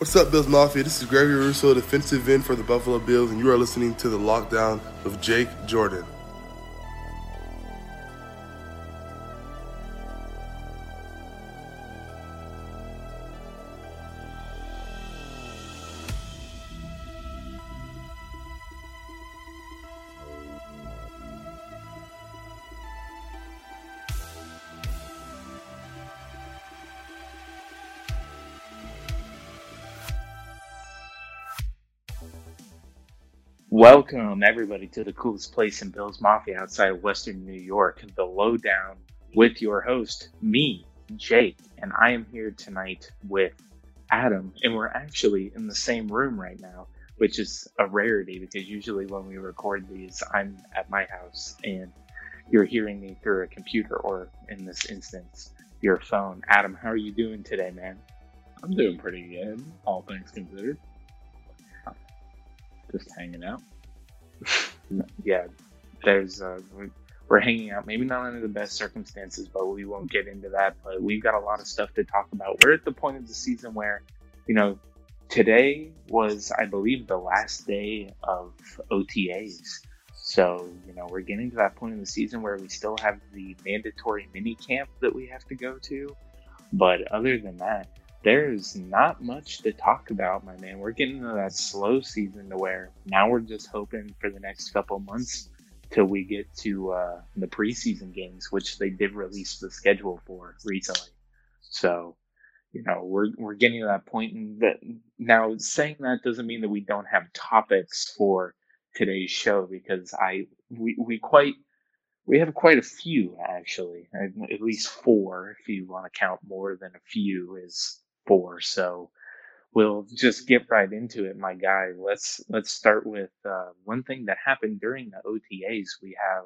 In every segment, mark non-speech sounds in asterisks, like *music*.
What's up, Bills Mafia? This is Gregory Rousseau, defensive end for the Buffalo Bills, and you are listening to The Lockdown with Jake Jordan. Welcome, everybody, to the coolest place in Bills Mafia outside of Western New York, The Lowdown, with your host, me, Jake. And I am here tonight with Adam, and we're actually in the same room right now, which is a rarity because usually when we record these, I'm at my house and you're hearing me through a computer or, in this instance, your phone. Adam, how are you doing today, man? I'm doing pretty good, all things considered. Just hanging out. *laughs* yeah, there's uh, we're hanging out. Maybe not under the best circumstances, but we won't get into that. But we've got a lot of stuff to talk about. We're at the point of the season where, you know, today was, I believe, the last day of OTAs. So, you know, we're getting to that point in the season where we still have the mandatory mini camp that we have to go to. But other than that, there's not much to talk about, my man. We're getting to that slow season to where now we're just hoping for the next couple months till we get to uh, the preseason games, which they did release the schedule for recently. So, you know, we're we're getting to that point. And that now, saying that doesn't mean that we don't have topics for today's show because I we we quite we have quite a few actually, at least four if you want to count more than a few is So we'll just get right into it, my guy. Let's let's start with uh, one thing that happened during the OTAs. We have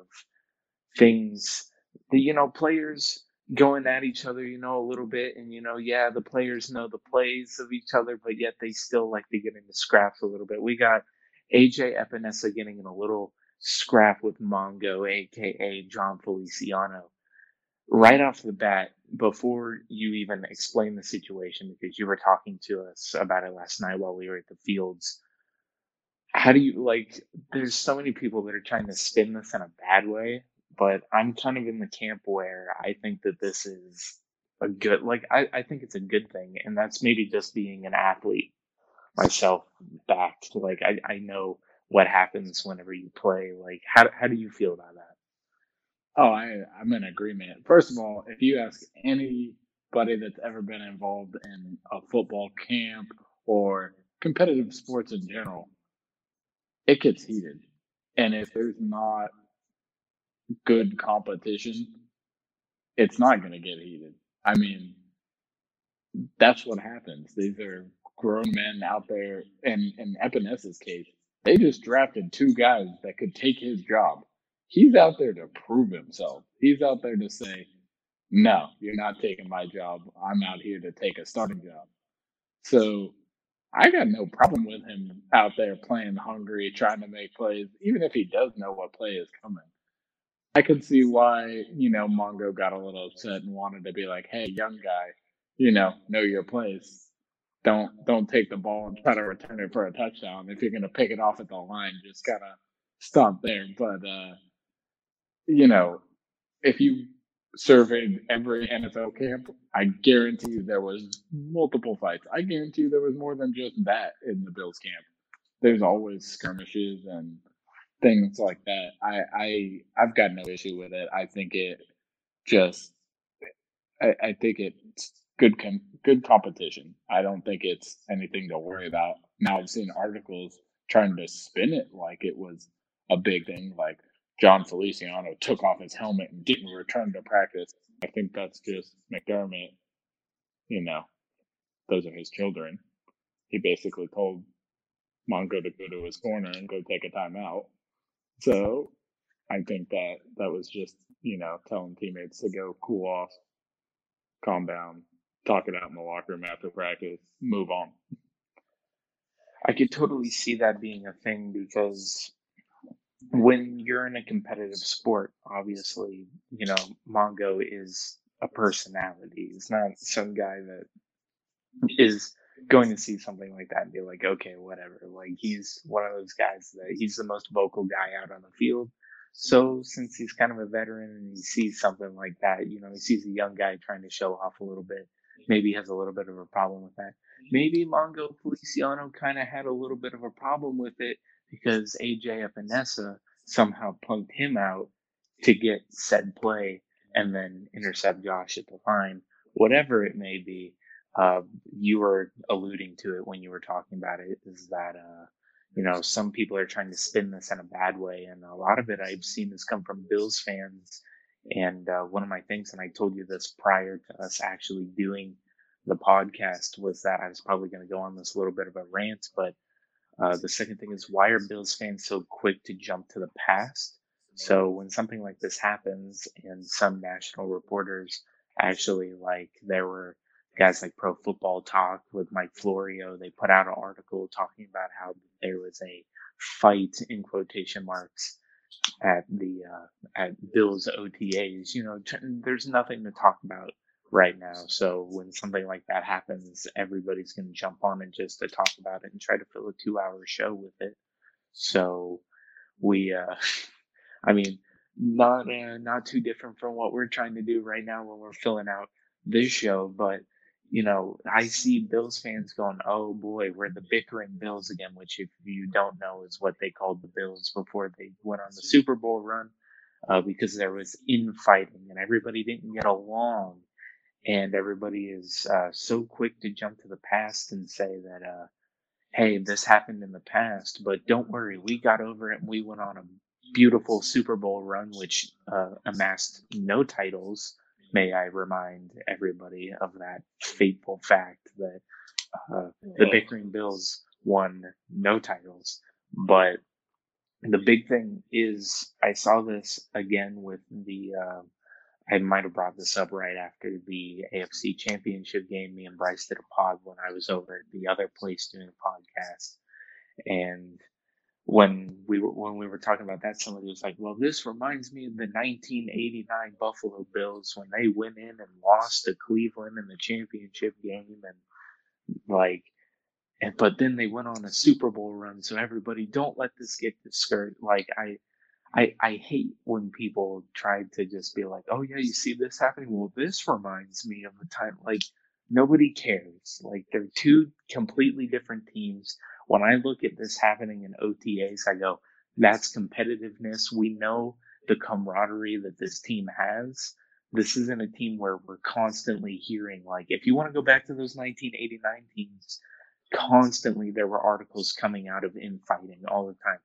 things you know players going at each other, you know, a little bit, and you know, yeah, the players know the plays of each other, but yet they still like to get into scraps a little bit. We got AJ Epenesa getting in a little scrap with Mongo, aka Jon Feliciano right off the bat, before you even explain the situation, because you were talking to us about it last night while we were at the fields, how do you like? There's so many people that are trying to spin this in a bad way, but I'm kind of in the camp where I think that this is a good, like, I, I think it's a good thing. And that's maybe just being an athlete myself back. Like, I, I know what happens whenever you play. Like, how, how do you feel about that? Oh, I, I'm in agreement. First of all, if you ask anybody that's ever been involved in a football camp or competitive sports in general, it gets heated. And if there's not good competition, it's not going to get heated. I mean, that's what happens. These are grown men out there. And in Epenesa's case, they just drafted two guys that could take his job he's out there to prove himself. He's out there to say, no, you're not taking my job. I'm out here to take a starting job. So I got no problem with him out there playing hungry, trying to make plays, even if he does know what play is coming. I could see why, you know, Mongo got a little upset and wanted to be like, hey, young guy, you know, know your place. Don't don't take the ball and try to return it for a touchdown. If you're gonna pick it off at the line, just kinda stop there. But uh you know, if you surveyed every NFL camp, I guarantee there was multiple fights. I guarantee there was more than just that in the Bills camp. There's always skirmishes and things like that. I I I've got no issue with it. I think it just I, I think it's good com- good competition. I don't think it's anything to worry about. Now I've seen articles trying to spin it like it was a big thing, like Jon Feliciano took off his helmet and didn't return to practice. I think that's just McDermott. You know, those are his children. he basically told Mongo to go to his corner and go take a timeout. So I think that that was just, you know, telling teammates to go cool off, calm down, talk it out in the locker room after practice, move on. I could totally see that being a thing because when you're in a competitive sport, obviously, you know, Mongo is a personality. He's not some guy that is going to see something like that and be like, okay, whatever. Like he's one of those guys that he's the most vocal guy out on the field. So since he's kind of a veteran and he sees something like that, you know, he sees a young guy trying to show off a little bit, maybe has a little bit of a problem with that. Maybe Mongo Feliciano kind of had a little bit of a problem with it because AJ Epenesa somehow punked him out to get said play and then intercept Josh at the line, whatever it may be. Uh, you were alluding to it when you were talking about it is that uh, you know, some people are trying to spin this in a bad way. And a lot of it I've seen has come from Bills fans. And uh, one of my things, and I told you this prior to us actually doing the podcast, was that I was probably going to go on this little bit of a rant. But uh, the second thing is, why are Bills fans so quick to jump to the past? So when something like this happens, and some national reporters actually, like, there were guys like Pro Football Talk with Mike Florio, they put out an article talking about how there was a fight in quotation marks at the uh, at Bill's OTAs. You know, t- there's nothing to talk about right now. So when something like that happens, everybody's going to jump on and just to talk about it and try to fill a two-hour show with it. So we, uh, *laughs* I mean, not uh, not too different from what we're trying to do right now when we're filling out this show, but you know, I see Bills fans going, "Oh boy, we're the bickering Bills again," which, if you don't know, is what they called the Bills before they went on the Super Bowl run, uh, because there was infighting and everybody didn't get along, and everybody is uh, so quick to jump to the past and say that, uh, "Hey, this happened in the past," but don't worry, we got over it and we went on a beautiful Super Bowl run, which uh, amassed no titles may I remind everybody of that fateful fact that uh, the Bickering Bills won no titles. But the big thing is, I saw this again with the. I might have brought this up right after the AFC Championship game. Me and Bryce did a pod when I was over at the other place doing a podcast, and when we were when we were talking about that, somebody was like, "Well, this reminds me of the 1989 Buffalo Bills when they went in and lost to Cleveland in the championship game, and like, and but then they went on a Super Bowl run. So everybody, don't let this get discouraged. Like I." I, I hate when people try to just be like, oh yeah, you see this happening? Well, this reminds me of a time like nobody cares. Like they're two completely different teams when I look at this happening in OTAs, I go, that's competitiveness. We know the camaraderie that this team has. This isn't a team where we're constantly hearing, like, if you want to go back to those 1989 teams, constantly there were articles coming out of infighting all the time.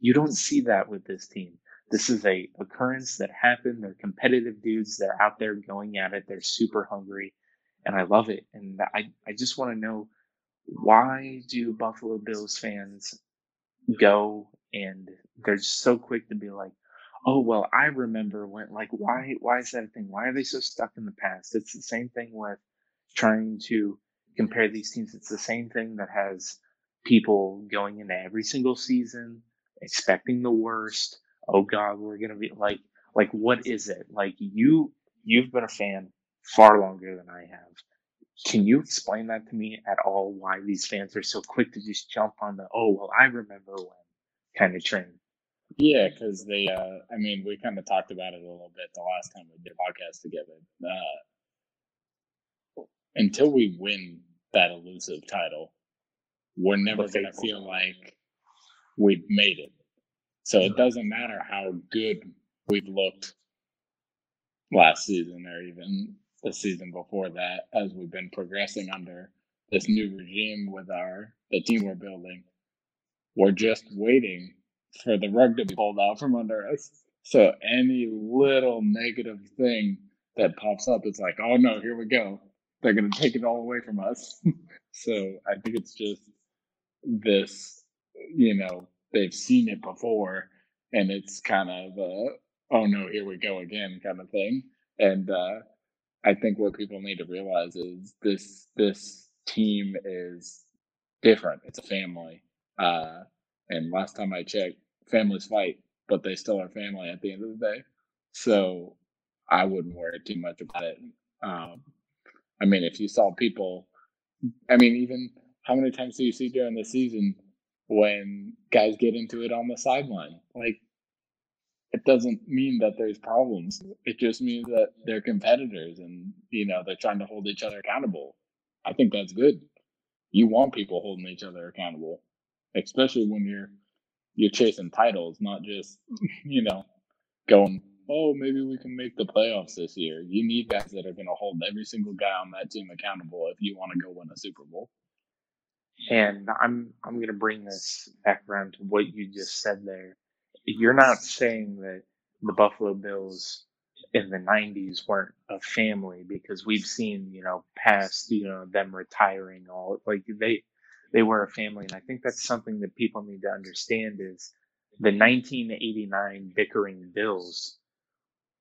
You don't see that with this team. This is a occurrence that happened. They're competitive dudes. They're out there going at it. They're super hungry, and I love it. And I, I just want to know why do Buffalo Bills fans go and they're so quick to be like, oh well, I remember when like why why is that a thing? Why are they so stuck in the past? It's the same thing with trying to compare these teams. It's the same thing that has people going into every single season expecting the worst. Oh God, we're gonna be like like what is it? Like you you've been a fan far longer than I have. Can you explain that to me at all? Why these fans are so quick to just jump on the "oh well, I remember when" kind of train? Yeah, because they. Uh, I mean, we kind of talked about it a little bit the last time we did a podcast together. Uh, until we win that elusive title, we're never going to feel like we've made it. So it doesn't matter how good we've looked last season or even the season before that as we've been progressing under this new regime with our the team we're building. We're just waiting for the rug to be pulled out from under us. So any little negative thing that pops up, it's like, oh no, here we go. They're gonna take it all away from us. *laughs* So I think it's just this, you know, they've seen it before and it's kind of, uh, oh no, here we go again kind of thing. And uh, I think what people need to realize is this this team is different. It's a family. Uh, and last time I checked, families fight, but they still are family at the end of the day. So I wouldn't worry too much about it. Um, I mean, if you saw people, I mean, even how many times do you see during the season when guys get into it on the sideline? Like, it doesn't mean that there's problems. It just means that they're competitors and, you know, they're trying to hold each other accountable. I think that's good. You want people holding each other accountable, especially when you're you're chasing titles, not just, *laughs* you know, going oh, maybe we can make the playoffs this year. You need guys that are going to hold every single guy on that team accountable if you want to go win a Super Bowl. And I'm I'm going to bring this back around to what you just said there. You're not saying that the Buffalo Bills in the 90s weren't a family because we've seen, you know, past, you know, them retiring all like they they were a family and I think that's something that people need to understand is the 1989 bickering Bills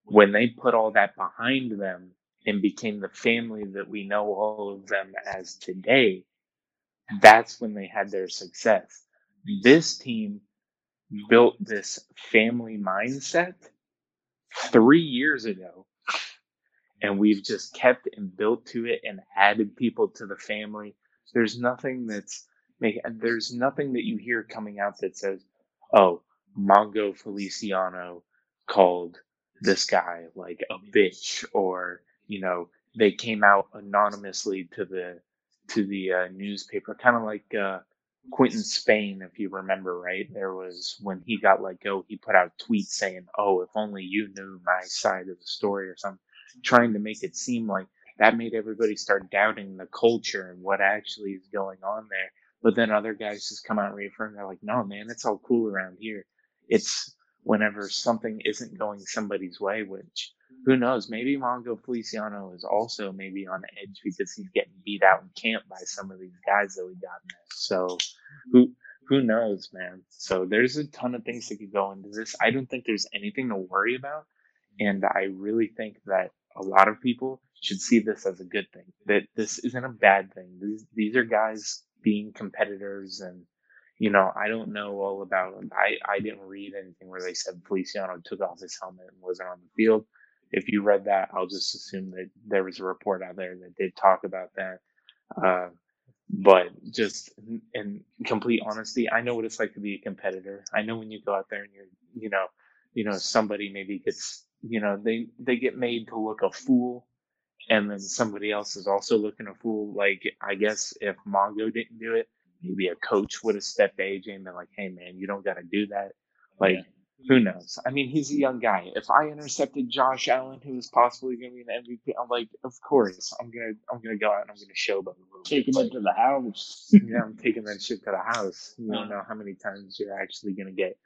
when they put all that behind them and became the family that we know all of them as today, that's when they had their success. This team built this family mindset three years ago, and we've just kept and built to it and added people to the family. There's nothing that's make there's nothing that you hear coming out that says, "Oh, Mongo Feliciano called this guy like a bitch or you know they came out anonymously to the to the uh, newspaper kind of like uh, Quinton Spain if you remember right? There was when he got let go he put out tweets saying oh if only you knew my side of the story or something trying to make it seem like that made everybody start doubting the culture and what actually is going on there. But then other guys just come out and reaffirm they're like no man it's all cool around here. It's whenever something isn't going somebody's way, which who knows, maybe Mongo Feliciano is also maybe on edge because he's getting beat out in camp by some of these guys that we got in there. So who who knows, man? So there's a ton of things that could go into this. I don't think there's anything to worry about. And I really think that a lot of people should see this as a good thing. That this isn't a bad thing. These these are guys being competitors and you know, I don't know all about. I, I didn't read anything where they said Feliciano took off his helmet and wasn't on the field. If you read that, I'll just assume that there was a report out there that did talk about that. Uh, but just in complete honesty, I know what it's like to be a competitor. I know when you go out there and you're, you know, you know, somebody maybe gets, you know, they, they get made to look a fool and then somebody else is also looking a fool. Like, I guess if Mongo didn't do it, maybe a coach would have stepped to AJ and been like, "Hey, man, you don't got to do that." Like. Who knows? I mean, he's a young guy. If I intercepted Josh Allen, who is possibly going to be an MVP, I'm like, of course, I'm gonna, I'm gonna go out and I'm gonna showboat a little. Take him into the house. *laughs* yeah, I'm taking that shit to the house. You don't know how many times you're actually gonna get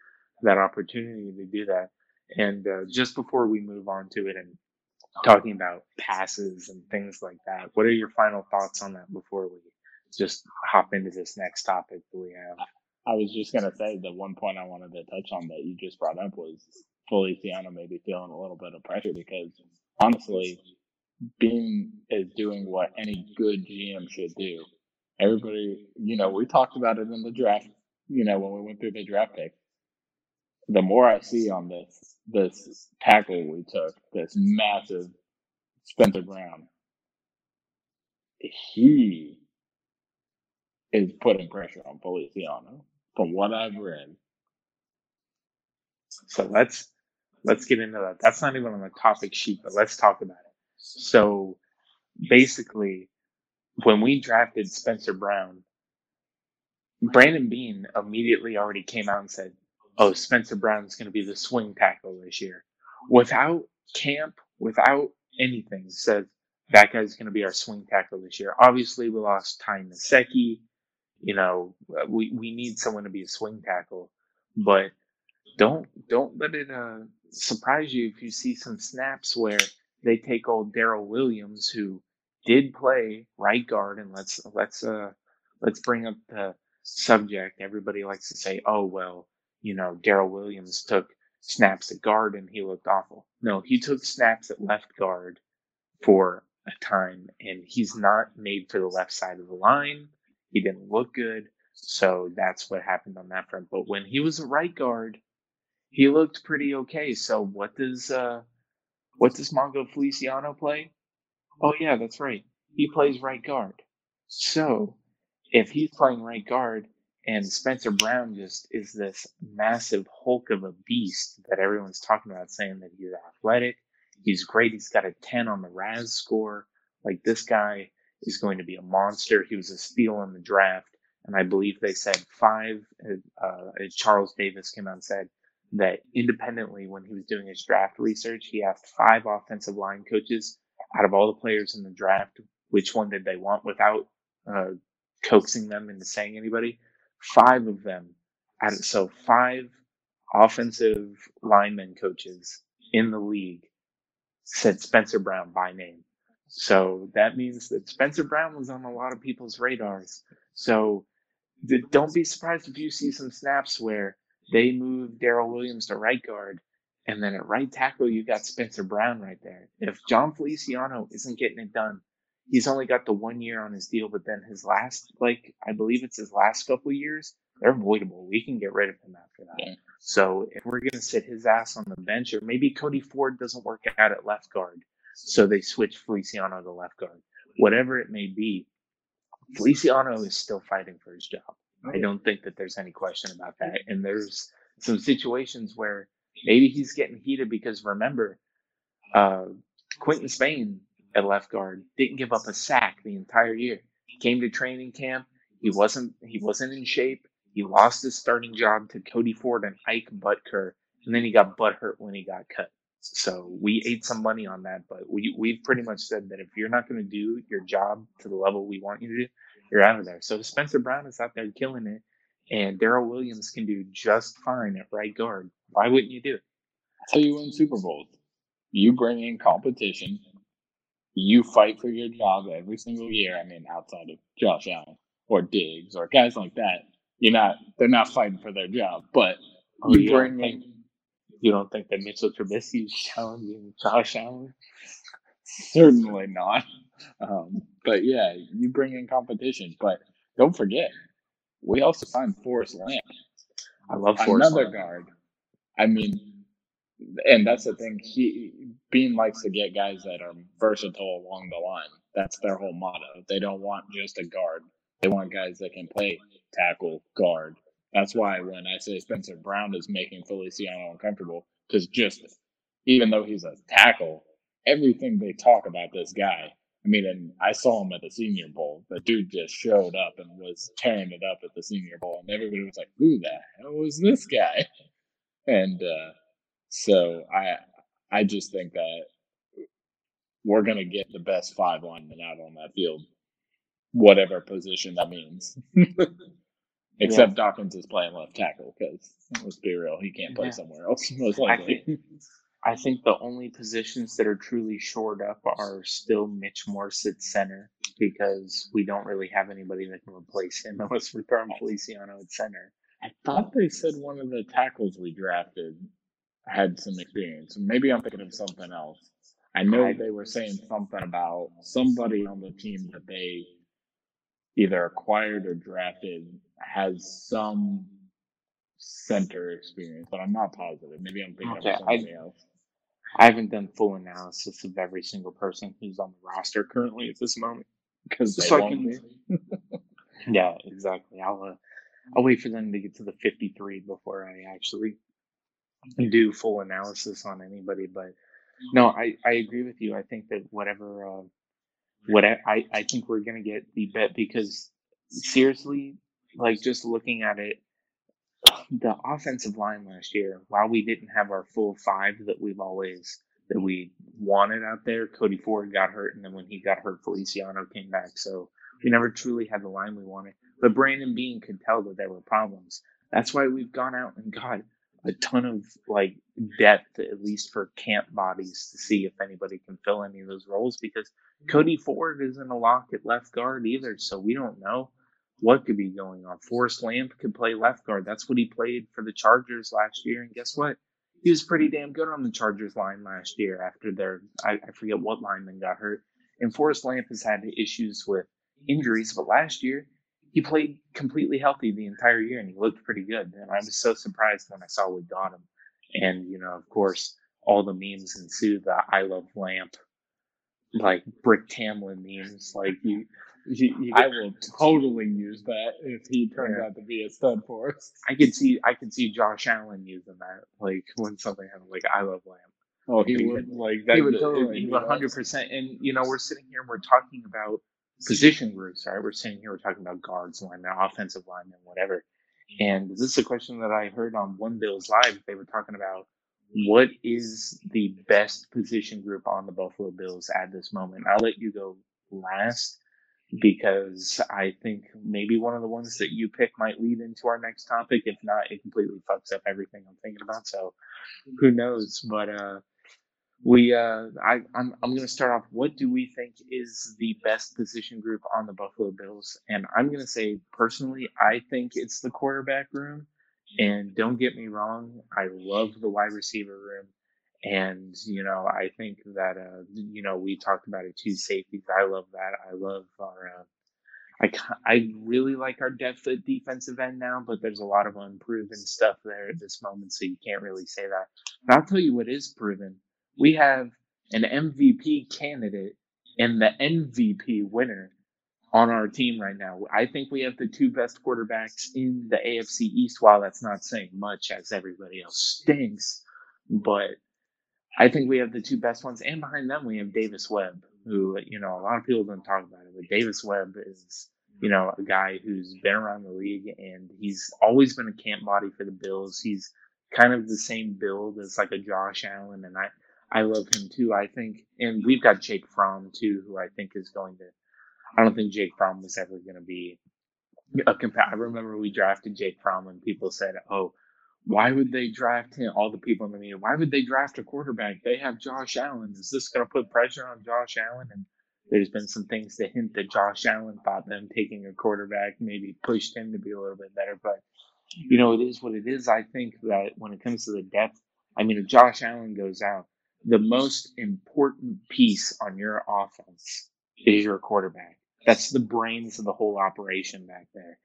that opportunity to do that. And uh, just before we move on to it and talking about passes and things like that, what are your final thoughts on that before we just hop into this next topic that we have. I was just gonna say the one point I wanted to touch on that you just brought up was Feliciano maybe feeling a little bit of pressure because honestly, Beane is doing what any good GM should do. Everybody, you know, we talked about it in the draft, you know, when we went through the draft pick. The more I see on this, this tackle we took, this massive Spencer Brown, he is putting pressure on Feliciano, from what I've read. So let's let's get into that. That's not even on the topic sheet, but let's talk about it. So basically, when we drafted Spencer Brown, Brandon Beane immediately already came out and said, "Oh, Spencer Brown's going to be the swing tackle this year," without camp, without anything. Said that guy's going to be our swing tackle this year. Obviously, we lost Ty Nsekhe you know, uh, we, we need someone to be a swing tackle, but don't don't let it uh, surprise you if you see some snaps where they take old Daryl Williams, who did play right guard, and let's let's uh let's bring up the subject. Everybody likes to say, "Oh well, you know, Daryl Williams took snaps at guard and he looked awful." No, he took snaps at left guard for a time, and he's not made for the left side of the line. He didn't look good, so that's what happened on that front. But when he was a right guard, he looked pretty okay. So what does uh what does Mongo Feliciano play? Oh yeah, that's right. He plays right guard. So if he's playing right guard and Spencer Brown just is this massive hulk of a beast that everyone's talking about, saying that he's athletic, he's great, he's got a 10 on the RAS score. Like this guy is going to be a monster. He was a steal in the draft. And I believe they said five, uh, Charles Davis came out and said that independently, when he was doing his draft research, he asked five offensive line coaches out of all the players in the draft, which one did they want without uh, coaxing them into saying anybody. Five of them, so five offensive lineman coaches in the league said Spencer Brown by name. So that means that Spencer Brown was on a lot of people's radars. So don't be surprised if you see some snaps where they move Daryl Williams to right guard, and then at right tackle you got Spencer Brown right there. If Jon Feliciano isn't getting it done, he's only got the one year on his deal, but then his last, like I believe it's his last couple years, they're avoidable. We can get rid of him after that. Yeah. So if we're gonna sit his ass on the bench, or maybe Cody Ford doesn't work out at left guard, so they switch Feliciano to left guard. Whatever it may be, Feliciano is still fighting for his job. I don't think that there's any question about that. And there's some situations where maybe he's getting heated because remember, uh, Quinton Spain at left guard didn't give up a sack the entire year. He came to training camp. He wasn't he wasn't in shape. He lost his starting job to Cody Ford and Ike Boettger, and then he got butt hurt when he got cut. So we ate some money on that, but we we've pretty much said that if you're not going to do your job to the level we want you to do, you're out of there. So Spencer Brown is out there killing it, and Daryl Williams can do just fine at right guard. Why wouldn't you do it? That's how you win Super Bowls. You bring in competition. You fight for your job every single year. I mean, outside of Josh Allen or Diggs or guys like that, you're not. They're not fighting for their job, but oh, you, you bring in. You don't think that Mitchell Trubisky is challenging Josh Allen? Certainly not. Um, but yeah, you bring in competition. But don't forget, we also signed Forrest Lamp. I love Forrest another Lamp. guard. I mean, and that's the thing. He Beane likes to get guys that are versatile along the line. That's their whole motto. They don't want just a guard. They want guys that can play tackle, guard. That's why when I say Spencer Brown is making Feliciano uncomfortable, because just even though he's a tackle, everything they talk about this guy I mean, and I saw him at the Senior Bowl. The dude just showed up and was tearing it up at the Senior Bowl, and everybody was like, "Who the hell was this guy?" *laughs* And uh, so I, I just think that we're gonna get the best five linemen out on that field, whatever position that means. *laughs* Except yeah. Dawkins is playing left tackle because let's be real, he can't play yeah. somewhere else *laughs* most likely. I think, I think the only positions that are truly shored up are still Mitch Morse at center because we don't really have anybody that can replace him *laughs* unless we're throwing Feliciano at center. I thought they said one of the tackles we drafted had some experience. Maybe I'm thinking of something else. I know I, they were saying something about somebody on the team that they either acquired or drafted has some center experience, but I'm not positive. Maybe I'm thinking okay, of somebody I, else. I haven't done full analysis of every single person who's on the roster currently at this moment because so I can. *laughs* yeah, exactly. I'll uh, I'll wait for them to get to the 53 before I actually do full analysis on anybody. But no, I, I agree with you. I think that whatever uh, what I, I, I think we're gonna get the bet because seriously, like just looking at it, *sighs* the offensive line last year, while we didn't have our full five that we've always that we wanted out there, Cody Ford got hurt, and then when he got hurt, Feliciano came back. So we never truly had the line we wanted. But Brandon Beane could tell that there were problems. That's why we've gone out and got a ton of like depth, at least for camp bodies, to see if anybody can fill any of those roles because Cody Ford isn't a lock at left guard either, so we don't know what could be going on. Forrest Lamp could play left guard. That's what he played for the Chargers last year, and guess what? He was pretty damn good on the Chargers line last year after their I, I forget what lineman got hurt. And Forrest Lamp has had issues with injuries, but last year he played completely healthy the entire year and he looked pretty good. And I was so surprised when I saw we got him. And, you know, of course, all the memes ensue the I love lamp, like Brick Tamland memes. Like you, you, you I will totally use that if he turns yeah. out to be a stud for us. I could see, I could see Josh Allen using that, like when something happened, like I love lamp. Oh, he, he would like that. He would totally, one hundred percent. And you know, we're sitting here and we're talking about position groups, right? We're sitting here, we're talking about guards, linemen, offensive linemen, whatever. And this is a question that I heard on One Bills Live. They were talking about what is the best position group on the Buffalo Bills at this moment. I'll let you go last because I think maybe one of the ones that you pick might lead into our next topic. If not, it completely fucks up everything I'm thinking about. So who knows? But uh, we uh I I'm I'm gonna start off. What do we think is the best position group on the Buffalo Bills? And I'm gonna say personally, I think it's the quarterback room. And don't get me wrong, I love the wide receiver room. And you know, I think that uh you know we talked about it two safeties. I love that. I love our. Uh, I I really like our depth at defensive end now, but there's a lot of unproven stuff there at this moment, so you can't really say that. But I'll tell you what is proven we have an MVP candidate and the MVP winner on our team right now. I think we have the two best quarterbacks in the AFC East. While that's not saying much, as everybody else stinks, but I think we have the two best ones, and behind them we have Davis Webb, who you know a lot of people don't talk about it, but Davis Webb is you know a guy who's been around the league and he's always been a camp body for the Bills. He's kind of the same build as like a Josh Allen, and I I love him too. I think, and we've got Jake Fromm too, who I think is going to. I don't think Jake Fromm was ever going to be a compa- I remember we drafted Jake Fromm, and people said, "Oh, why would they draft him?" All the people in the media, why would they draft a quarterback? They have Josh Allen. Is this going to put pressure on Josh Allen? And there's been some things to hint that Josh Allen thought them taking a quarterback maybe pushed him to be a little bit better. But you know, it is what it is. I think that when it comes to the depth, I mean, if Josh Allen goes out, the most important piece on your offense is your quarterback. That's the brains of the whole operation back there.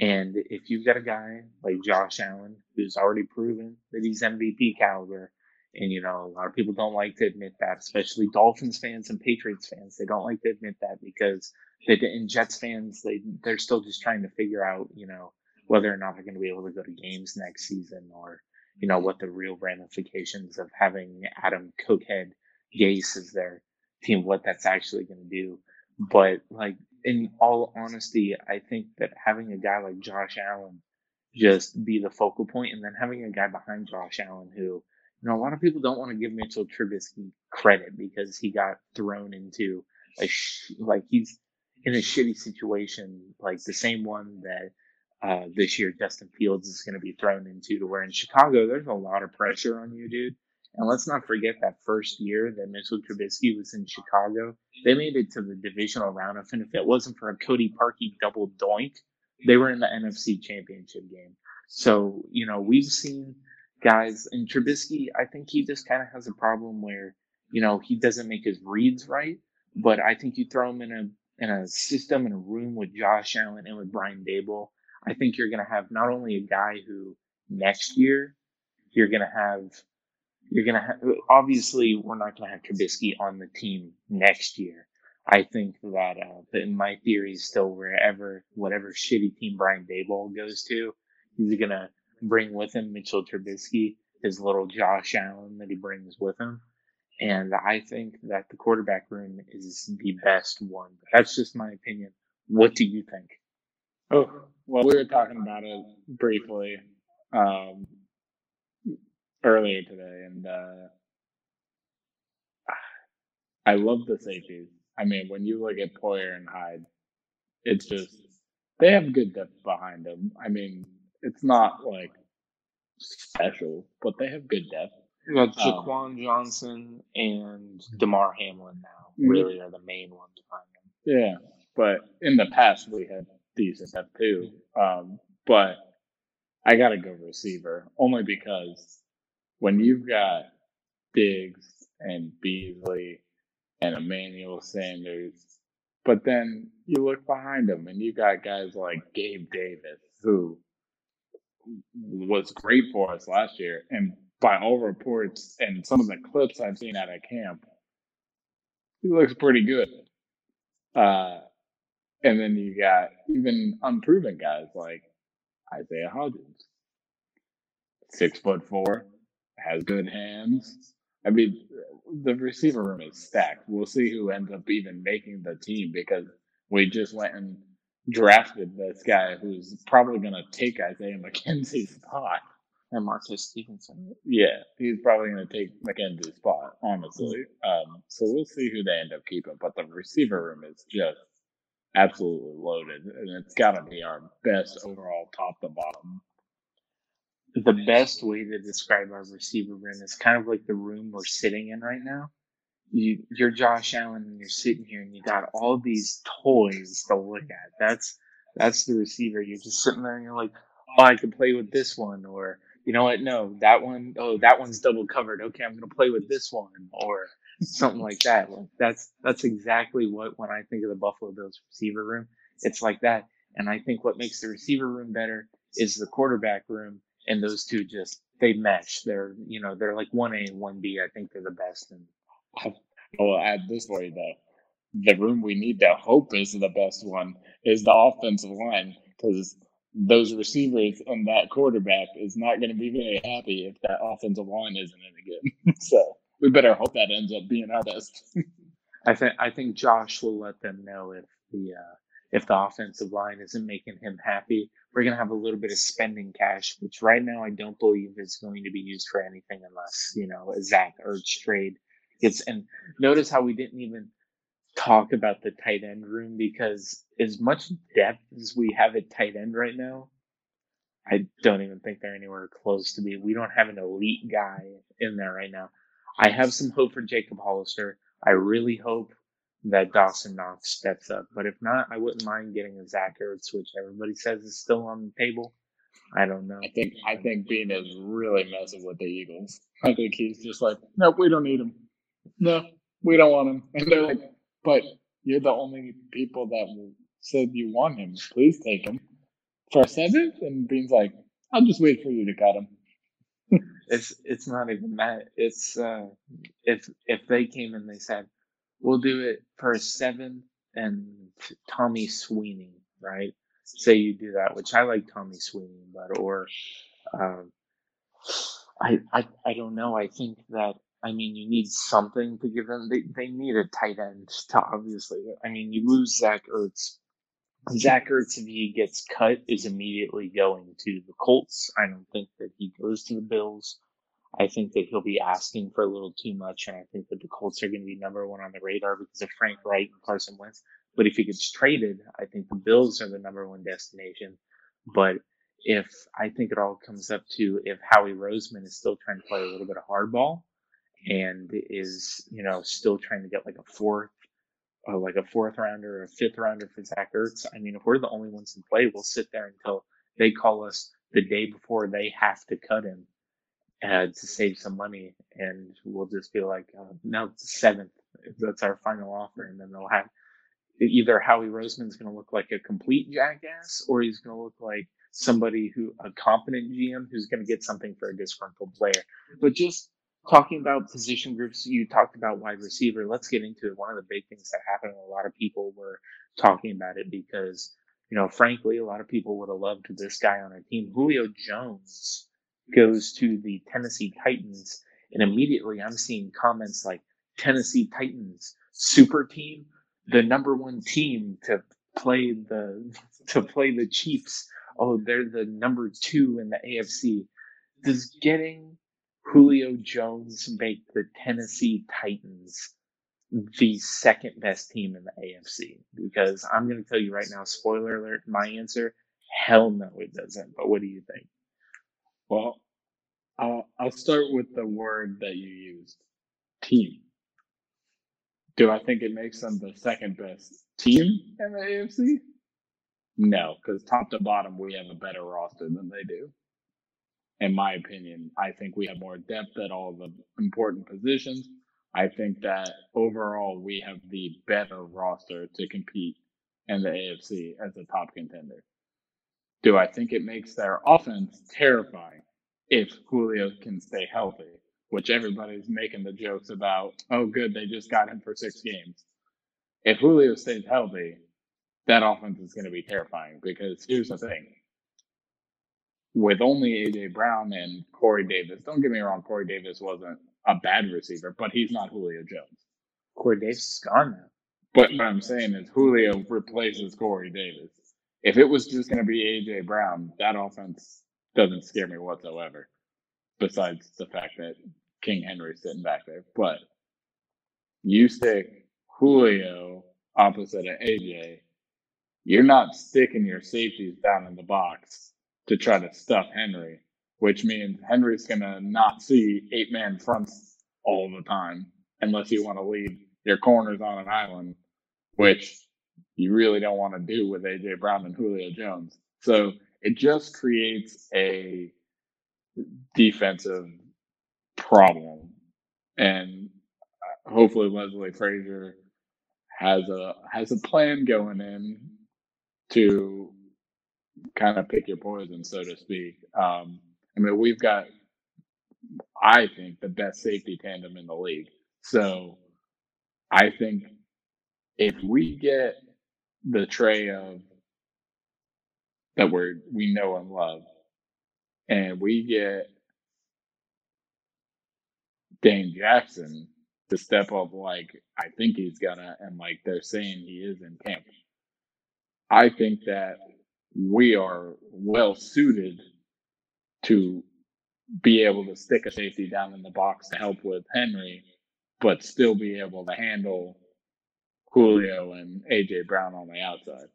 And if you've got a guy like Josh Allen, who's already proven that he's MVP caliber, and you know, a lot of people don't like to admit that, especially Dolphins fans and Patriots fans. They don't like to admit that because they and Jets fans, they they're still just trying to figure out, you know, whether or not they're going to be able to go to games next season or you know, what the real ramifications of having Adam Cokehead Gase as their team, what that's actually going to do. But like in all honesty, I think that having a guy like Josh Allen just be the focal point, and then having a guy behind Josh Allen who, you know, a lot of people don't want to give Mitchell Trubisky credit because he got thrown into a sh- like he's in a shitty situation, like the same one that uh, this year Justin Fields is going to be thrown into to where in Chicago there's a lot of pressure on you, dude. And let's not forget that first year that Mitchell Trubisky was in Chicago, they made it to the divisional round. And if it wasn't for a Cody Parkey double doink, they were in the NFC Championship game. So you know we've seen guys and Trubisky. I think he just kind of has a problem where you know he doesn't make his reads right. But I think you throw him in a in a system in a room with Josh Allen and with Brian Daboll, I think you're going to have not only a guy who next year you're going to have, you're going to have, obviously, we're not going to have Trubisky on the team next year. I think that, uh, but in my theory, is still wherever, whatever shitty team Brian Daboll goes to, he's going to bring with him Mitchell Trubisky, his little Josh Allen that he brings with him. And I think that the quarterback room is the best one. That's just my opinion. What do you think? Oh, well, we were talking about it briefly um, earlier today, and uh, I love the safeties. I mean, when you look at Poyer and Hyde, it's just they have good depth behind them. I mean, it's not like special, but they have good depth. You got Um, Jaquan Johnson and Damar Hamlin now. Mhm. Really are the main ones behind them. Yeah, but in the past we had decent depth too. Um, but I gotta go receiver only because when you've got Diggs and Beasley and Emmanuel Sanders, but then you look behind them and you got guys like Gabe Davis who was great for us last year, and by all reports and some of the clips I've seen out of camp, he looks pretty good. Uh, and then you got even unproven guys like Isaiah Hodgins, six foot four, has good hands. I mean, the receiver room is stacked. We'll see who ends up even making the team because we just went and drafted this guy who's probably going to take Isaiah McKenzie's *laughs* spot. And Marquez Stevenson. Yeah, he's probably going to take McKenzie's spot, honestly. Um, so we'll see who they end up keeping. But the receiver room is just absolutely loaded, and it's got to be our best overall, top to bottom. The best way to describe our receiver room is kind of like the room we're sitting in right now. You, you're Josh Allen, and you're sitting here, and you got all these toys to look at. That's that's the receiver. You're just sitting there, and you're like, "Oh, I could play with this one," or you know what? No, that one, oh, that one's double covered. Okay, I'm gonna play with this one, or something like that. Like that's that's exactly what when I think of the Buffalo Bills receiver room, it's like that. And I think what makes the receiver room better is the quarterback room, and those two just they mesh. They're you know they're like one A and one B. I think they're the best. And I will add this way though: the room we need to hope is the best one is the offensive line because those receivers and that quarterback is not going to be very happy if that offensive line isn't in again. *laughs* so we better hope that ends up being our best. I think I think Josh will let them know if the uh, if the offensive line isn't making him happy. We're gonna have a little bit of spending cash, which right now I don't believe is going to be used for anything unless you know a Zach Ertz trade. It's and notice how we didn't even talk about the tight end room because as much depth as we have at tight end right now, I don't even think they're anywhere close to be. We don't have an elite guy in there right now. I have some hope for Jacob Hollister. I really hope that Dawson Knox steps up. But if not, I wouldn't mind getting a Zach Ertz, which everybody says is still on the table. I don't know. I think I think Beane is really messing with the Eagles. I think he's just like, nope, we don't need him. No, we don't want him. And they're like, but you're the only people that said you want him. Please take him for a seventh. And Beane's like, I'll just wait for you to cut him. *laughs* It's it's not even that. It's uh, if if they came and they said, we'll do it for seventh and Tommy Sweeney, right? Say you do that, which I like Tommy Sweeney, but or um, I, I I don't know. I think that I mean you need something to give them. They they need a tight end to obviously. I mean you lose Zach Ertz. Zach Ertz, if he gets cut, is immediately going to the Colts. I don't think that he goes to the Bills. I think that he'll be asking for a little too much, and I think that the Colts are going to be number one on the radar because of Frank Reich and Carson Wentz. But if he gets traded, I think the Bills are the number one destination. But if I think it all comes up to if Howie Roseman is still trying to play a little bit of hardball and is, you know, still trying to get like a fourth, uh, like a fourth rounder or a fifth rounder for Zach Ertz. I mean, if we're the only ones in play, we'll sit there until they call us the day before they have to cut him uh, to save some money, and we'll just be like, uh, no, it's the seventh. That's our final offer, and then they'll have either Howie Roseman's going to look like a complete jackass, or he's going to look like somebody who a competent GM who's going to get something for a disgruntled player. But just talking about position groups, you talked about wide receiver. Let's get into it. One of the big things that happened, a lot of people were talking about it because, you know, frankly, a lot of people would have loved this guy on our team. Julio Jones goes to the Tennessee Titans, and immediately I'm seeing comments like Tennessee Titans super team, the number one team to play the *laughs* to play the Chiefs. Oh, they're the number two in the AFC. Does getting Julio Jones make the Tennessee Titans the second best team in the AFC? Because I'm going to tell you right now, spoiler alert, my answer, hell no, it doesn't. But what do you think? Well, I'll I'll start with the word that you used, team. Do I think it makes them the second best team in the AFC? No, because top to bottom we have a better roster than they do. In my opinion, I think we have more depth at all the important positions. I think that overall we have the better roster to compete in the AFC as a top contender. Do I think it makes their offense terrifying if Julio can stay healthy? Which everybody's making the jokes about. Oh, good, they just got him for six games. If Julio stays healthy, that offense is going to be terrifying because here's the thing. With only AJ Brown and Corey Davis, don't get me wrong, Corey Davis wasn't a bad receiver, but he's not Julio Jones. Corey Davis is gone now. But what I'm saying is Julio replaces Corey Davis. If it was just going to be AJ Brown, that offense doesn't scare me whatsoever. Besides the fact that King Henry's sitting back there, but you stick Julio opposite of AJ, you're not sticking your safeties down in the box to try to stuff Henry, which means Henry's going to not see eight man fronts all the time unless you want to leave your corners on an island, which you really don't want to do with AJ Brown and Julio Jones. So it just creates a defensive problem. And uh, hopefully Leslie Frazier has a has a plan going in to kind of pick your poison, so to speak. Um, I mean, we've got, I think, the best safety tandem in the league. So I think if we get the tray of that we're we know and love, and we get Dane Jackson to step up like I think he's gonna, and like they're saying he is in camp. I think that we are well suited to be able to stick a safety down in the box to help with Henry, but still be able to handle Julio and AJ Brown on the outside.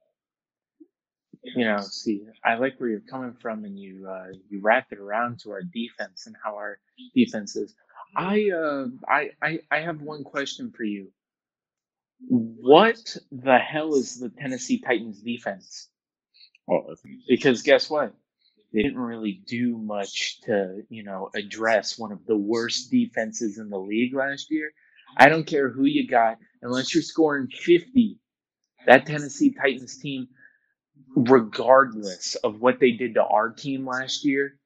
You know, see, I like where you're coming from, and you uh, you wrap it around to our defense and how our defense is. I uh, I, I I have one question for you. What the hell is the Tennessee Titans defense? Well, Because guess what? They didn't really do much to, you know, address one of the worst defenses in the league last year. I don't care who you got, unless you're scoring 50. That Tennessee Titans team, regardless of what they did to our team last year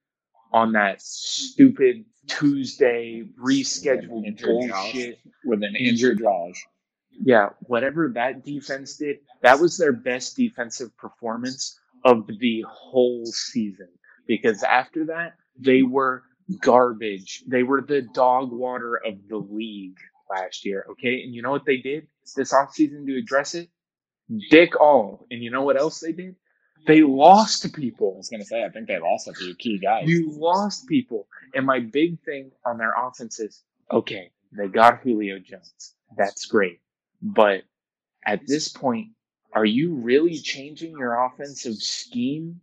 on that stupid Tuesday rescheduled bullshit, with an injured Josh. yeah, whatever that defense did, that was their best defensive performance of the whole season. Because after that, they were garbage. They were the dog water of the league last year. Okay. And you know what they did this offseason to address it? Dick all. And you know what else they did? They lost people. I was gonna say I think they lost a few key guys. You lost people. And my big thing on their offense is okay, they got Julio Jones. That's great. But at this point, are you really changing your offensive scheme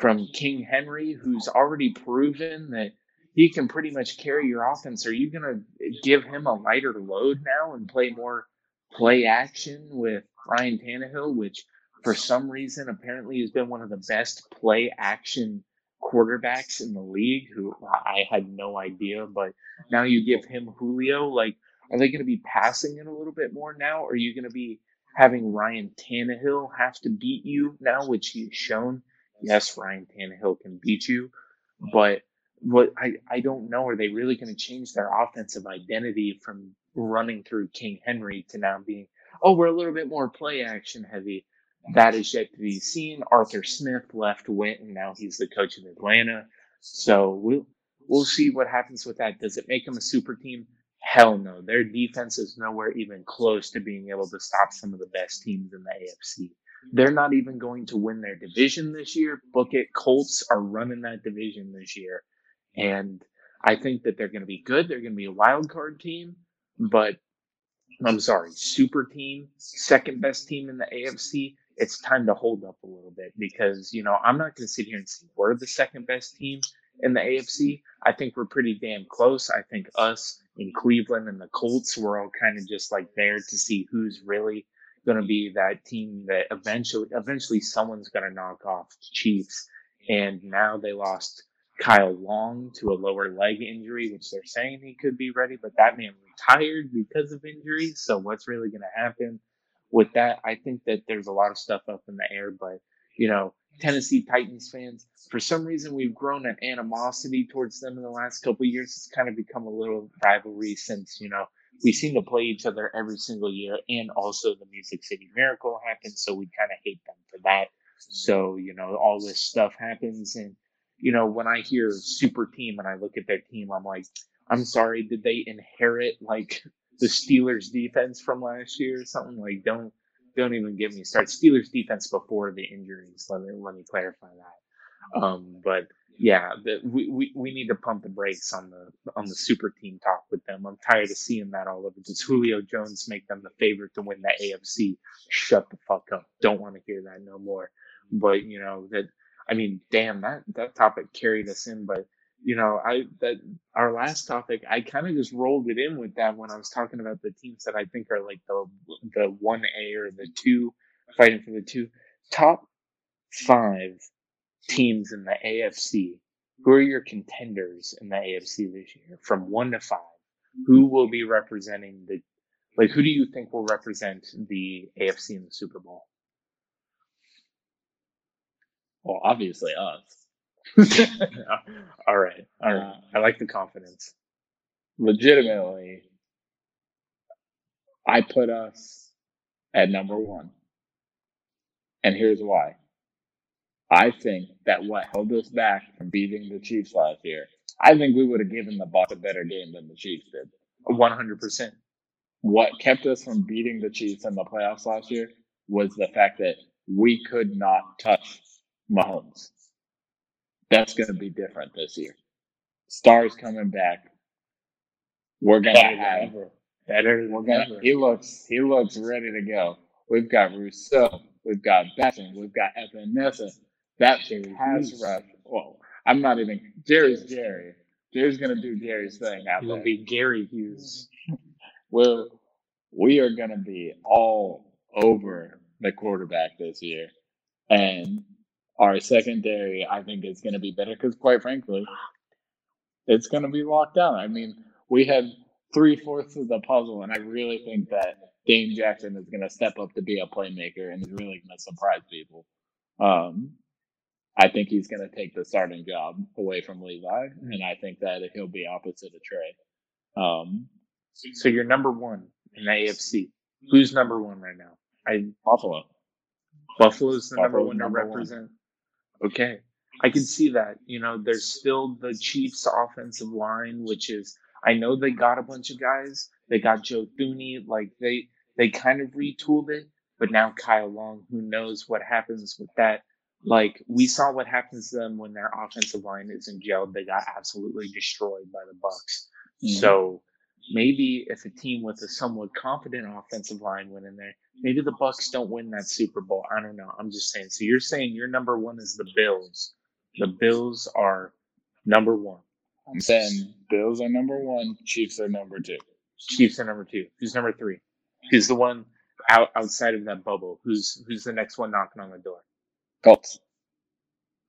from King Henry, who's already proven that he can pretty much carry your offense? Are you going to give him a lighter load now and play more play action with Ryan Tannehill, which for some reason apparently has been one of the best play action quarterbacks in the league who I had no idea, but now you give him Julio, like are they going to be passing it a little bit more now? Or are you going to be having Ryan Tannehill have to beat you now, which he's shown? Yes, Ryan Tannehill can beat you, but what I, I don't know. Are they really going to change their offensive identity from running through King Henry to now being, oh, we're a little bit more play action heavy? That is yet to be seen. Arthur Smith left, went, and now he's the coach of Atlanta. So we'll we'll see what happens with that. Does it make them a super team? Hell no. Their defense is nowhere even close to being able to stop some of the best teams in the AFC. They're not even going to win their division this year. Book it. Colts are running that division this year. And I think that they're going to be good. They're going to be a wild card team, but I'm sorry, super team, second best team in the AFC. It's time to hold up a little bit because, you know, I'm not going to sit here and say we're the second best team in the AFC. I think we're pretty damn close. I think us in Cleveland and the Colts, we're all kind of just like there to see who's really going to be that team that eventually, eventually someone's going to knock off the Chiefs. And now they lost Kyle Long to a lower leg injury, which they're saying he could be ready, but that man retired because of injuries. So what's really going to happen with that? I think that there's a lot of stuff up in the air, but you know, Tennessee Titans fans, for some reason we've grown an animosity towards them in the last couple years. It's kind of become a little rivalry since, you know, we seem to play each other every single year and also the Music City Miracle happened, so we kind of hate them for that. So, you know, all this stuff happens and you know, when I hear super team and I look at their team, I'm like, I'm sorry, did they inherit like the Steelers defense from last year or something? Like, don't don't even get me started. Steelers defense before the injuries. Let me let me clarify that. Um, but yeah, the, we, we we need to pump the brakes on the on the super team talk with them. I'm tired of seeing that all over. Does Julio Jones make them the favorite to win the AFC? Shut the fuck up. Don't want to hear that no more. But you know that I mean, damn, that that topic carried us in, but you know, I that our last topic, I kind of just rolled it in with that when I was talking about the teams that I think are like the the one A or the two fighting for the two top five teams in the AFC. Who are your contenders in the AFC this year, from one to five? Who will be representing the like? Who do you think will represent the AFC in the Super Bowl? Well, obviously us. *laughs* all right. All right. Uh, I like the confidence. Legitimately, I put us at number one. And here's why. I think that what held us back from beating the Chiefs last year, I think we would have given the Bucs a better game than the Chiefs did. 100%. What kept us from beating the Chiefs in the playoffs last year was the fact that we could not touch Mahomes. That's going to be different this year. Stars coming back. We're going to have better. We're gonna, he looks he looks ready to go. We've got Rousseau. We've got Beckham. We've got Epenesa. That pass rush. Well, I'm not even. Jerry's Jerry. Jerry's gonna do Jerry's thing out He'll there. be Jerry Hughes. *laughs* well, we are gonna be all over the quarterback this year, and our secondary, I think, is going to be better because, quite frankly, it's going to be locked down. I mean, we had three fourths of the puzzle, and I really think that Dane Jackson is going to step up to be a playmaker and is really going to surprise people. Um, I think he's going to take the starting job away from Levi, and I think that he'll be opposite of Trey. Um, so you're number one in the AFC. Who's number one right now? I Buffalo. Buffalo's the Buffalo's number one to represent. One. Okay. I can see that. You know, there's still the Chiefs offensive line, which is I know they got a bunch of guys. They got Joe Thuney, like they they kind of retooled it, but now Kyle Long, who knows what happens with that. Like we saw what happens to them when their offensive line isn't gelled. They got absolutely destroyed by the Bucs. Mm-hmm. So maybe if a team with a somewhat confident offensive line went in there, maybe the Bucs don't win that Super Bowl. I don't know. I'm just saying. So you're saying your number one is the Bills. The Bills are number one. I'm saying Bills are number one, Chiefs are number two. Chiefs are number two. Who's number three? Who's the one out outside of that bubble? Who's who's the next one knocking on the door? Colts.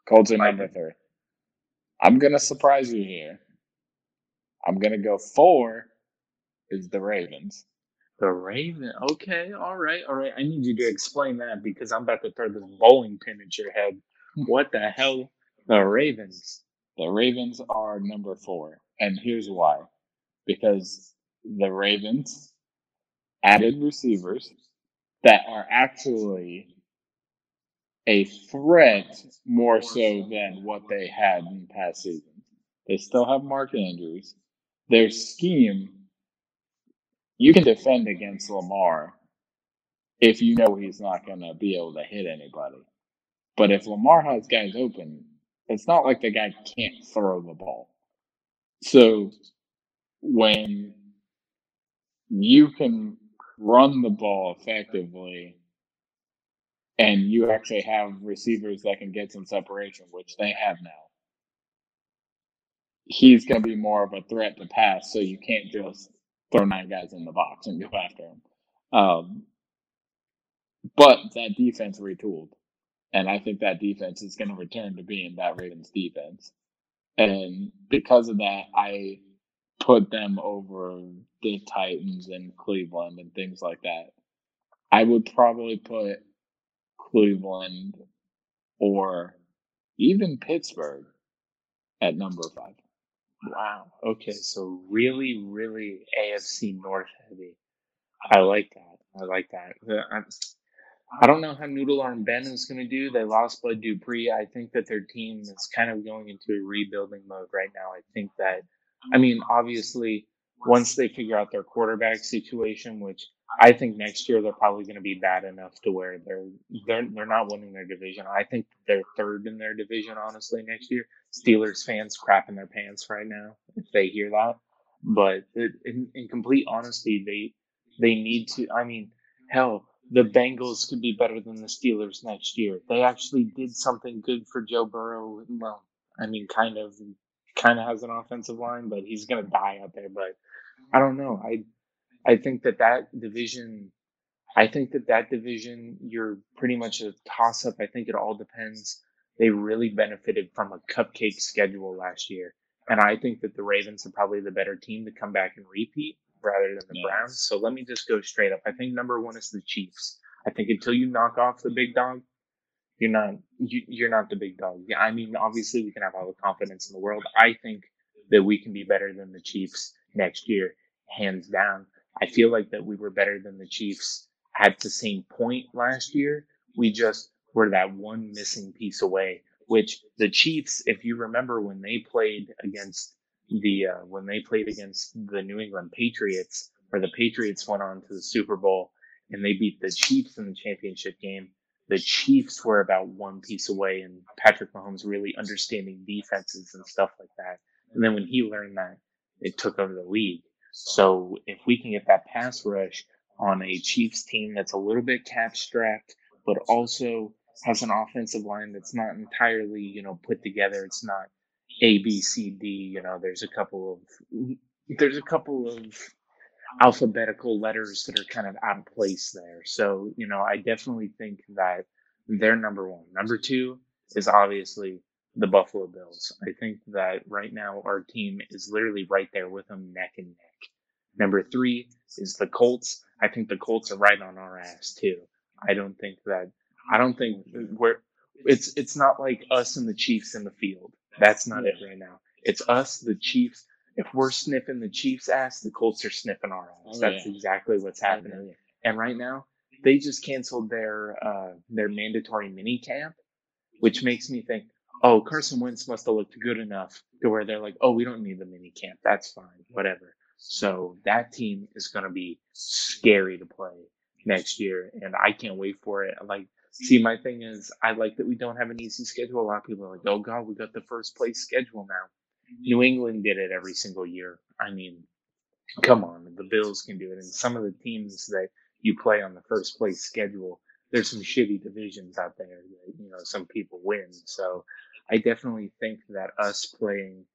Colts are number three. I'm gonna surprise you here. I'm gonna go four is the Ravens. The Raven. Okay, all right, all right. I need you to explain that because I'm about to throw this bowling pin at your head. Hmm. What the hell? The Ravens. The Ravens are number four, and here's why: because the Ravens added receivers that are actually a threat more so than what they had in past seasons. They still have Mark Andrews. Their scheme you can defend against Lamar if you know he's not going to be able to hit anybody. But if Lamar has guys open, it's not like the guy can't throw the ball. So when you can run the ball effectively and you actually have receivers that can get some separation, which they have now, he's going to be more of a threat to pass. So you can't just throw nine guys in the box and go after him. Um, but that defense retooled. And I think that defense is going to return to being that Ravens defense. And because of that, I put them over the Titans and Cleveland and things like that. I would probably put Cleveland or even Pittsburgh at number five. Wow. Okay, so really, really AFC North heavy. I like that. I like that. Uh, I'm, I don't know how Noodle Arm Ben is going to do. They lost Bud Dupree. I think that their team is kind of going into a rebuilding mode right now. I think that, I mean, obviously, once they figure out their quarterback situation, which I think next year they're probably going to be bad enough to where they're they're they're not winning their division. I think they're third in their division, honestly, next year. Steelers fans crapping their pants right now if they hear that. But in, in complete honesty, they they need to. I mean, hell, the Bengals could be better than the Steelers next year. They actually did something good for Joe Burrow. Well, I mean, kind of, kind of has an offensive line, but he's gonna die out there. But I don't know. I, I think that that division, I think that that division, you're pretty much a toss up. I think it all depends. They really benefited from a cupcake schedule last year. And I think that the Ravens are probably the better team to come back and repeat rather than the Browns. So let me just go straight up. I think number one is the Chiefs. I think until you knock off the big dog, you're not you, you're not the big dog. Yeah, I mean, obviously we can have all the confidence in the world. I think that we can be better than the Chiefs next year, hands down. I feel like that we were better than the Chiefs at the same point last year. We just were that one missing piece away. Which the Chiefs, if you remember when they played against the uh, when they played against the New England Patriots, where the Patriots went on to the Super Bowl and they beat the Chiefs in the championship game. The Chiefs were about one piece away, and Patrick Mahomes really understanding defenses and stuff like that. And then when he learned that, it took over the league. So if we can get that pass rush on a Chiefs team that's a little bit cap strapped, but also has an offensive line that's not entirely, you know, put together. It's not a, B, C, D. You know, there's a couple of there's a couple of alphabetical letters that are kind of out of place there. So, you know, I definitely think that they're number one. Number two is obviously the Buffalo Bills. I think that right now our team is literally right there with them neck and neck. Number three is the Colts. I think the Colts are right on our ass too. I don't think that I don't think we're it's it's not like us and the Chiefs in the field. That's not it right now. It's us, the Chiefs. If we're sniffing the Chiefs' ass, the Colts are sniffing our ass. Oh, That's exactly what's happening. And right now, they just canceled their uh, their mandatory mini camp, which makes me think, oh, Carson Wentz must have looked good enough to where they're like, oh, we don't need the mini camp. That's fine, whatever. So that team is going to be scary to play next year, and I can't wait for it. Like See, my thing is, I like that we don't have an easy schedule. A lot of people are like, oh, God, we got the first place schedule now. New England did it every single year. I mean, come on, the Bills can do it. And some of the teams that you play on the first place schedule, there's some shitty divisions out there that, you know, some people win. So I definitely think that us playing,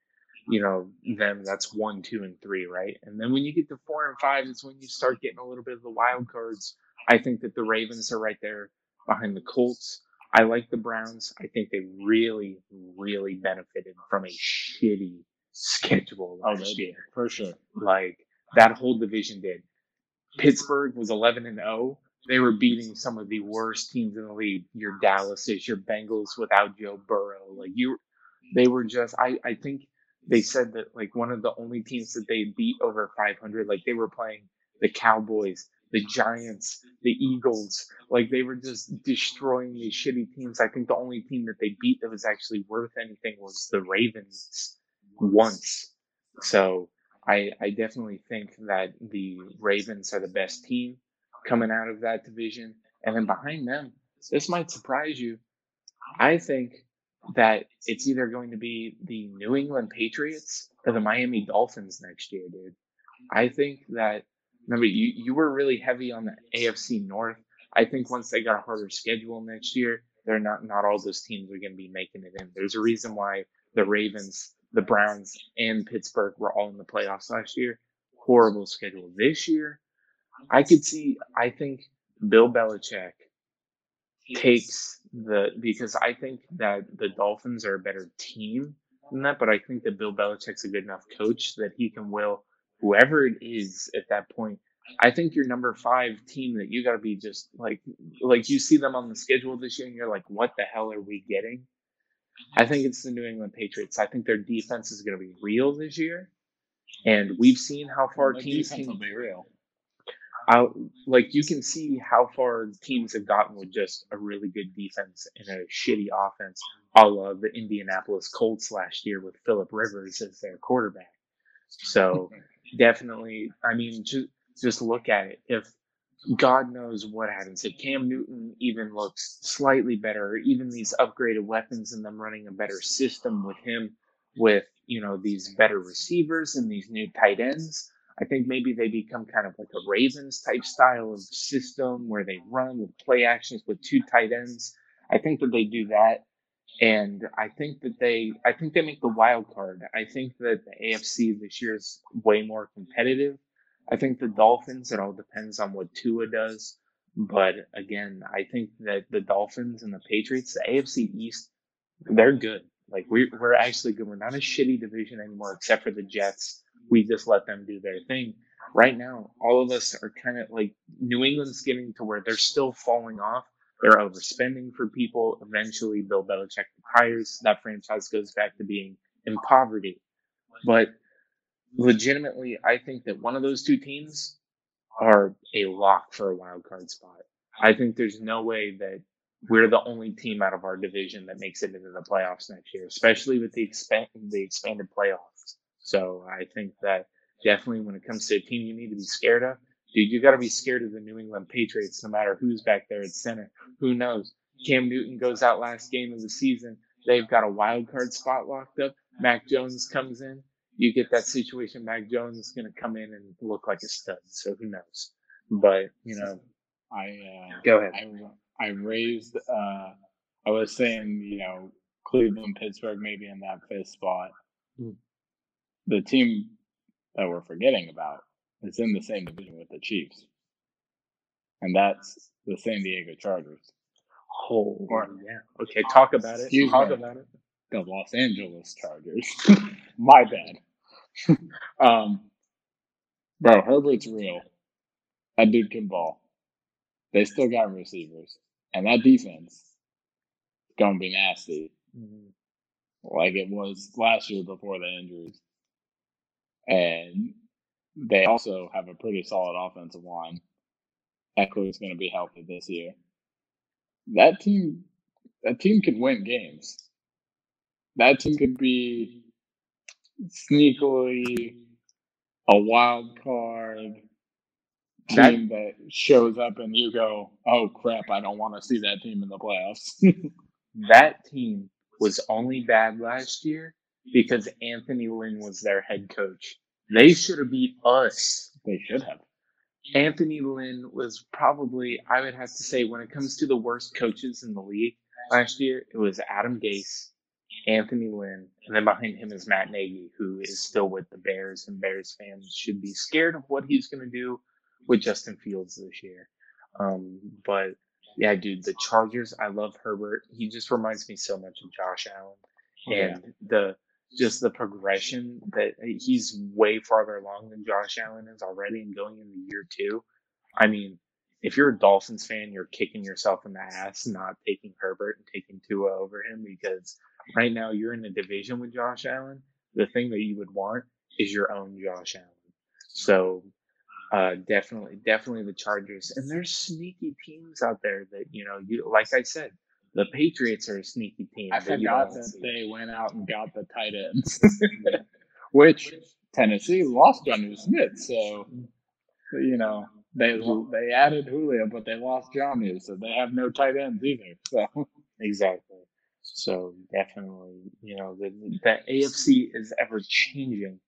you know, them, that's one, two, and three, right? And then when you get to four and five, it's when you start getting a little bit of the wild cards. I think that the Ravens are right there behind the Colts. I like the Browns. I think they really, really benefited from a shitty schedule oh, last oh, year. For sure. Like that whole division did. Pittsburgh was 11 and 0. They were beating some of the worst teams in the league. Your Dallases, your Bengals without Joe Burrow. Like you, they were just. I I think they said that like one of the only teams that they beat over 500. Like they were playing the Cowboys, the Giants, the Eagles. Like they were just destroying these shitty teams. I think the only team that they beat that was actually worth anything was the Ravens once. So I, I definitely think that the Ravens are the best team coming out of that division. And then behind them, this might surprise you. I think that it's either going to be the New England Patriots or the Miami Dolphins next year, dude. I think that remember you, you were really heavy on the AFC North. I think once they got a harder schedule next year, they're not not all those teams are going to be making it in. There's a reason why the Ravens the Browns and Pittsburgh were all in the playoffs last year. Horrible schedule this year. I could see. I think Bill Belichick takes the because I think that the Dolphins are a better team than that, but I think that Bill Belichick's a good enough coach that he can will whoever it is at that point. I think your number five team that you got to be just like like you see them on the schedule this year and you're like, what the hell are we getting? I think it's the New England Patriots. I think their defense is going to be real this year, and we've seen how far teams can be real. Out like you can see how far teams have gotten with just a really good defense and a shitty offense, a la the Indianapolis Colts last year with Philip Rivers as their quarterback. So *laughs* definitely, I mean, just just look at it. If God knows what happens, if Cam Newton even looks slightly better, or even these upgraded weapons and them running a better system with him, with you know these better receivers and these new tight ends, I think maybe they become kind of like a Ravens type style of system where they run with play actions with two tight ends. I think that they do that. And I think that they I think they make the wild card. I think that the AFC this year is way more competitive. I think the Dolphins, it all depends on what Tua does. But again, I think that the Dolphins and the Patriots, the AFC East, they're good. Like we we're actually good. We're not a shitty division anymore, except for the Jets. We just let them do their thing. Right now, all of us are kind of like New England's getting to where they're still falling off. They're overspending for people. Eventually, Bill Belichick retires. That franchise goes back to being in poverty. But legitimately, I think that one of those two teams are a lock for a wild card spot. I think there's no way that we're the only team out of our division that makes it into the playoffs next year, especially with the expand the expanded playoffs. So I think that definitely when it comes to a team you need to be scared of, dude, you got to be scared of the New England Patriots, no matter who's back there at center. Who knows? Cam Newton goes out last game of the season. They've got a wild card spot locked up. Mac Jones comes in. You get that situation. Mac Jones is going to come in and look like a stud. So who knows? But you know, I uh, go ahead. I I raised. Uh, I was saying, you know, Cleveland, Pittsburgh, maybe in that fifth spot. The team that we're forgetting about is in the same division with the Chiefs, and that's the San Diego Chargers, Oh, Or- yeah. Okay, talk about it. Excuse talk me. about it. the Los Angeles Chargers. *laughs* My bad. *laughs* um, bro, Herbert's real. That dude can ball. They still got receivers, and that defense is gonna be nasty. Mhm. like it was last year before the injuries. And they also have a pretty solid offensive line. Ekeler's going to be healthy this year. That team, that team could win games. That team could be sneakily a wild card That- team that shows up and you go, "Oh crap! I don't want to see that team in the playoffs." *laughs* That team was only bad last year because Anthony Lynn was their head coach. They should have beat us. they should have. Anthony Lynn was probably, I would have to say, when it comes to the worst coaches in the league last year, it was Adam Gase, Anthony Lynn, and then behind him is Matt Nagy, who is still with the Bears, and Bears fans should be scared of what he's going to do with Justin Fields this year. Um, but yeah, dude, the Chargers, I love Herbert. He just reminds me so much of Josh Allen. And the just the progression that he's way farther along than Josh Allen is already and going into year two. I mean, if you're a Dolphins fan, you're kicking yourself in the ass not taking Herbert and taking Tua over him because right now you're in a division with Josh Allen. The thing that you would want is your own Josh Allen. So uh, definitely, definitely the Chargers. And there's sneaky teams out there that, you know, you like I said, the Patriots are a sneaky team. I forgot that see. they went out and got the tight ends, *laughs* which Tennessee lost Jonnu Smith. So you know they they added Julio, but they lost Johnny, so they have no tight ends either. So Exactly. So definitely, you know, the the AFC is ever changing,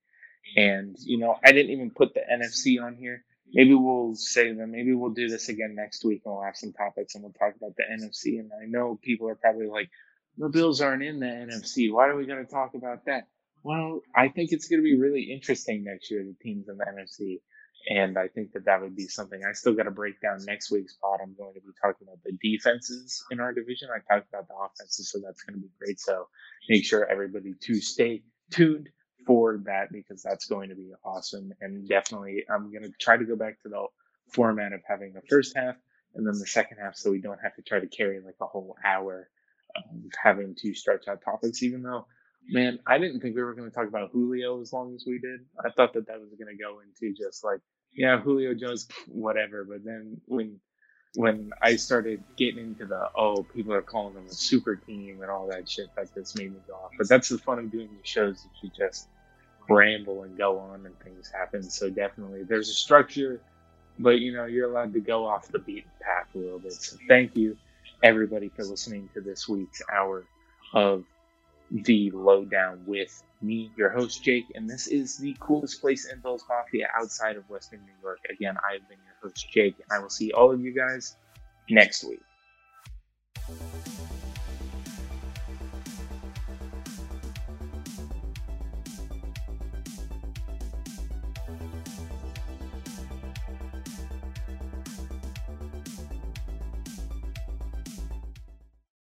and you know, I didn't even put the NFC on here. Maybe we'll say that. Maybe we'll do this again next week, and we'll have some topics, and we'll talk about the NFC. And I know people are probably like, the Bills aren't in the NFC. Why are we going to talk about that? Well, I think it's going to be really interesting next year, the teams in the NFC. And I think that that would be something I still got to break down next week's pod. I'm going to be talking about the defenses in our division. I talked about the offenses, so that's going to be great. So make sure everybody to stay tuned for that because that's going to be awesome. And definitely, I'm going to try to go back to the format of having the first half and then the second half so we don't have to try to carry like a whole hour of having to stretch out topics, even though Man, I didn't think we were going to talk about Julio as long as we did. I thought that that was going to go into just like, yeah, Julio Jones, whatever. But then when when I started getting into the oh, people are calling them a super team and all that shit, that just made me go off. But that's the fun of doing these shows that you just ramble and go on and things happen. So definitely, there's a structure, but you know you're allowed to go off the beaten path a little bit. So thank you everybody for listening to this week's hour of the lowdown with me, your host Jake, and this is the coolest place in Bill's Mafia outside of Western New York. Again, I have been your host Jake, and I will see all of you guys next week.